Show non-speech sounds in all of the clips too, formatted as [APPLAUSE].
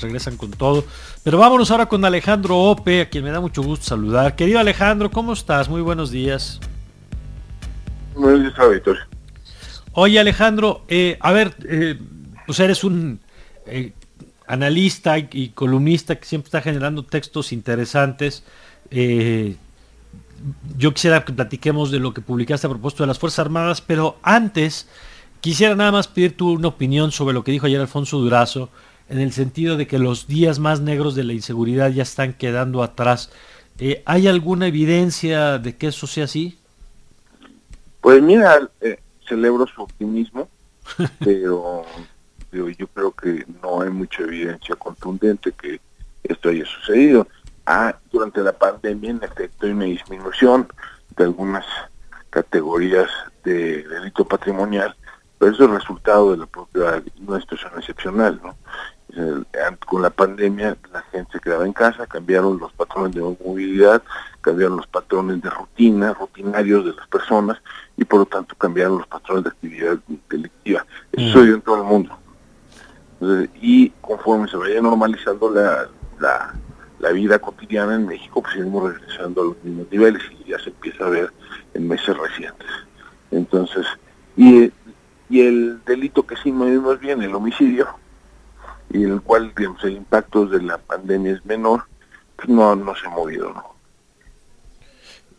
regresan con todo. Pero vámonos ahora con Alejandro Ope, a quien me da mucho gusto saludar. Querido Alejandro, ¿cómo estás? Muy buenos días. Buenos días, Victoria. Oye Alejandro, eh, a ver, eh, pues eres un eh, analista y, columnista que siempre está generando textos interesantes. yo quisiera que platiquemos de lo que publicaste a propósito de las Fuerzas Armadas, pero antes quisiera nada más pedir tu una opinión sobre lo que dijo ayer Alfonso Durazo en el sentido de que los días más negros de la inseguridad ya están quedando atrás. Eh, ¿Hay alguna evidencia de que eso sea así? Pues mira, eh, celebro su optimismo, [LAUGHS] pero, yo creo que no hay mucha evidencia contundente que esto haya sucedido. Ah, durante la pandemia, en efecto, hay una disminución de algunas categorías de delito patrimonial, pero eso es resultado de la propia, una situación excepcional, ¿no? Con la pandemia la gente se quedaba en casa, cambiaron los patrones de movilidad, cambiaron los patrones de rutina, rutinarios de las personas y por lo tanto cambiaron los patrones de actividad delictiva. Eso mm. sucedió en todo el mundo. y conforme se vaya normalizando la, la, vida cotidiana en México, pues seguimos regresando a los mismos niveles y ya se empieza a ver en meses recientes. Entonces, y, y el delito que sí medimos bien, el homicidio, y el cual el impacto de la pandemia es menor, pues no, no se ha movido. ¿no?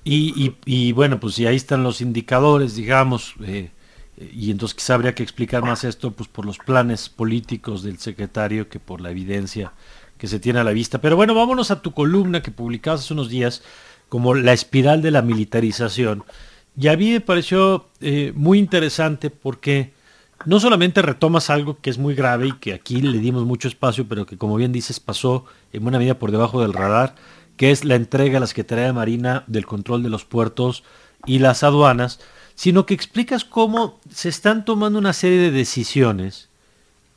Y, y, bueno, pues si ahí están los indicadores, digamos, eh, y entonces quizá habría que explicar más esto pues por los planes políticos del secretario que por la evidencia que se tiene a la vista. Pero bueno, vámonos a tu columna que publicabas hace unos días como la espiral de la militarización. Y a mí me pareció eh, muy interesante porque no solamente retomas algo que es muy grave y que aquí le dimos mucho espacio, pero que como bien dices pasó en buena medida por debajo del radar, que es la entrega a la Secretaría de Marina del control de los puertos y las aduanas, sino que explicas cómo se están tomando una serie de decisiones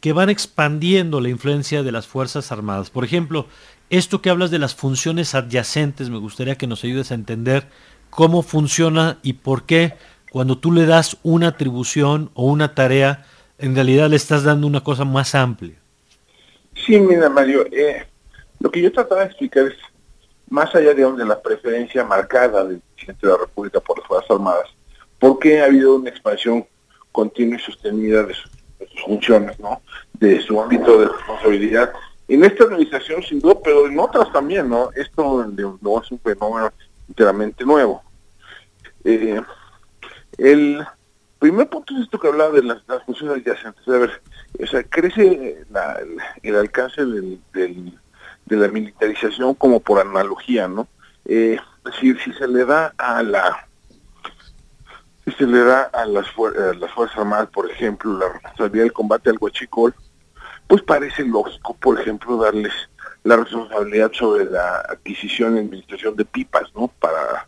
que van expandiendo la influencia de las Fuerzas Armadas. Por ejemplo, esto que hablas de las funciones adyacentes, me gustaría que nos ayudes a entender cómo funciona y por qué cuando tú le das una atribución o una tarea, en realidad le estás dando una cosa más amplia. Sí, mira Mario, eh, lo que yo trataba de explicar es, más allá digamos, de la preferencia marcada del presidente de la República por las Fuerzas Armadas, ¿por qué ha habido una expansión continua y sostenida de, sus funciones, ¿no? de su ámbito de responsabilidad? En esta organización sin duda, pero en otras también, ¿no? Esto no es un fenómeno enteramente nuevo. Eh, el primer punto es esto que hablaba de las, funciones adyacentes. A ver, o sea, crece el, alcance del, de la militarización como por analogía, ¿no? Eh, es decir, si se le da a la si se le da a las, las Fuerzas Armadas, por ejemplo, la responsabilidad del combate al huachicol, pues parece lógico, por ejemplo, darles la responsabilidad sobre la adquisición y administración de pipas, ¿no? Para,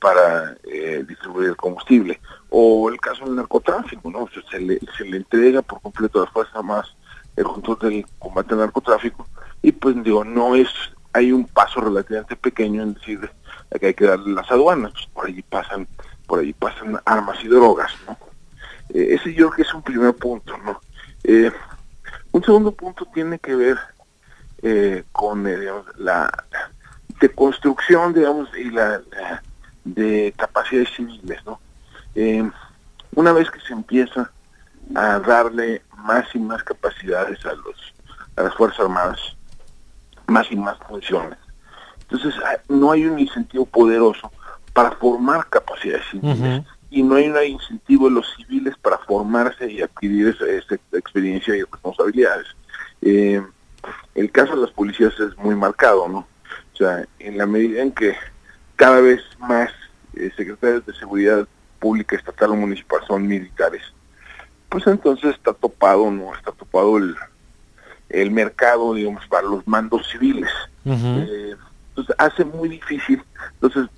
para eh, distribuir el combustible. O el caso del narcotráfico, ¿no? se, le, se le entrega por completo a las fuerzas más el control del combate al narcotráfico y pues digo, no es, hay un paso relativamente pequeño en decir que hay que darle las aduanas, pues, por allí pasan, por allí pasan armas y drogas, ¿no? Eh, ese yo creo que es un primer punto, ¿no? Eh, un segundo punto tiene que ver eh, con eh, la de construcción, digamos, y la, de capacidades civiles, ¿no? Eh, una vez que se empieza a darle más y más capacidades a los a las fuerzas armadas, más y más funciones. Entonces ah, no hay un incentivo poderoso para formar capacidades civiles y no hay un incentivo de los civiles para formarse y adquirir esa, experiencia y responsabilidades. Eh, el caso de las policías es muy marcado, ¿no? O sea, en la medida en que cada vez más eh, secretarios de seguridad pública, estatal o municipal son militares, pues entonces está topado, ¿no? Está topado el, el mercado, digamos, para los mandos civiles. Eh, entonces hace muy difícil, entonces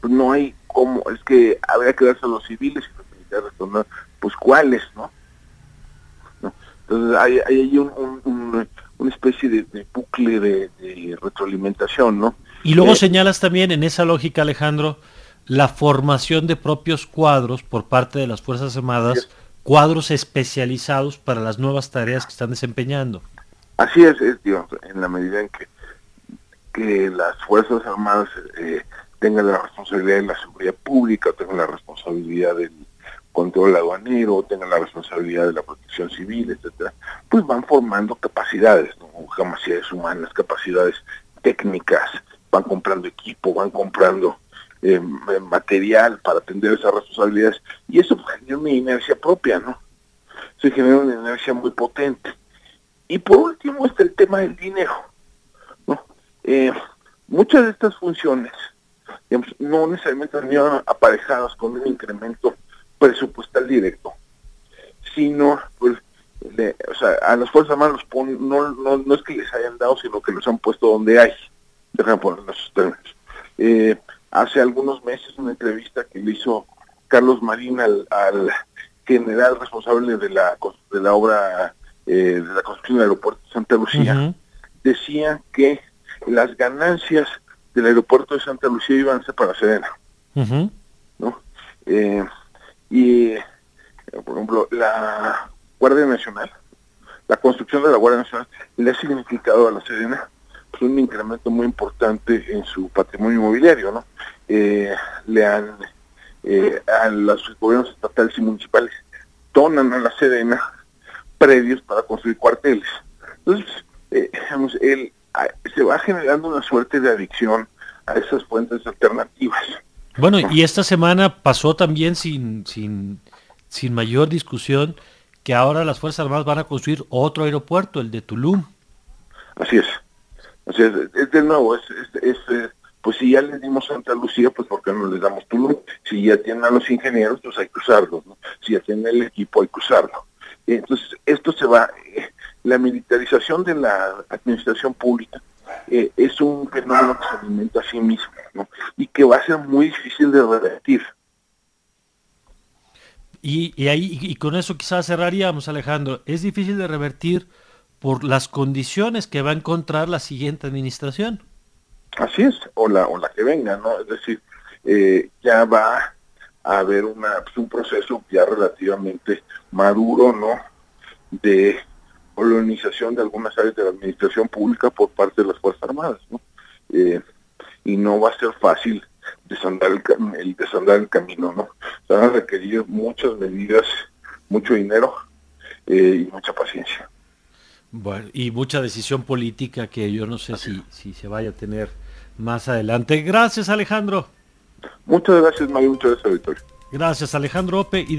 pues no hay cómo, es que habría que darse a los civiles y los militares, pues cuáles, ¿no? Entonces hay, hay ahí un una especie de, bucle de, retroalimentación, ¿no? Y luego eh, señalas también en esa lógica, Alejandro, la formación de propios cuadros por parte de las Fuerzas Armadas, cuadros especializados para las nuevas tareas que están desempeñando. Así es, es en la medida en que, que las Fuerzas Armadas eh, tengan la responsabilidad de la seguridad pública, tengan la responsabilidad del control aduanero, tengan la responsabilidad de la protección civil, etcétera, pues van formando capacidades, ¿no? capacidades humanas, capacidades técnicas, van comprando equipo, van comprando eh, material para atender esas responsabilidades y eso genera una inercia propia, ¿no? Se genera una inercia muy potente. Y por último está el tema del dinero. ¿no? Eh, muchas de estas funciones no necesariamente venían aparejadas con un incremento presupuestal directo, sino pues, o sea, a las Fuerzas Armadas no, no, no, es que les hayan dado, sino que los han puesto donde hay. Déjame poner esos términos. Eh, hace algunos meses una entrevista que le hizo Carlos Marín al, general responsable de la, de la obra eh, de la construcción del aeropuerto de Santa Lucía, decía que las ganancias del aeropuerto de Santa Lucía iban a ser para Sedena. ¿no? Eh, y, por ejemplo, la Guardia Nacional, la construcción de la Guardia Nacional le ha significado a la Sedena pues, un incremento muy importante en su patrimonio inmobiliario, ¿no? Eh, le han, eh, a los gobiernos estatales y municipales donan a la Sedena predios para construir cuarteles. Entonces, eh, él, se va generando una suerte de adicción a esas fuentes alternativas. Bueno, y esta semana pasó también sin, sin, sin mayor discusión que ahora las Fuerzas Armadas van a construir otro aeropuerto, el de Tulum. Así es. Así es, es de nuevo, es, es, eh, pues si ya les dimos Santa Lucía, pues ¿por qué no les damos Tulum? Si ya tienen a los ingenieros, pues hay que usarlos, ¿no? Si ya tienen el equipo, hay que usarlo. Entonces, esto se va, eh, la militarización de la administración pública eh, es un fenómeno que se alimenta a sí mismo, ¿no? Y que va a ser muy difícil de revertir. Y, ahí, y con eso quizás cerraríamos, Alejandro. Es difícil de revertir por las condiciones que va a encontrar la siguiente administración. Así es, o la, o la que venga, ¿no? Es decir, eh, ya va a haber una, pues, un proceso ya relativamente maduro, ¿no? De colonización de algunas áreas de la administración pública por parte de las Fuerzas Armadas, ¿no? Eh, y no va a ser fácil desandar el, el, desandar el camino, ¿no? Se van a requerir muchas medidas, mucho dinero eh, y mucha paciencia. Bueno, y mucha decisión política que yo no sé si, si se vaya a tener más adelante. Gracias Alejandro. Muchas gracias Mario, muchas gracias Victoria. Gracias Alejandro Ope y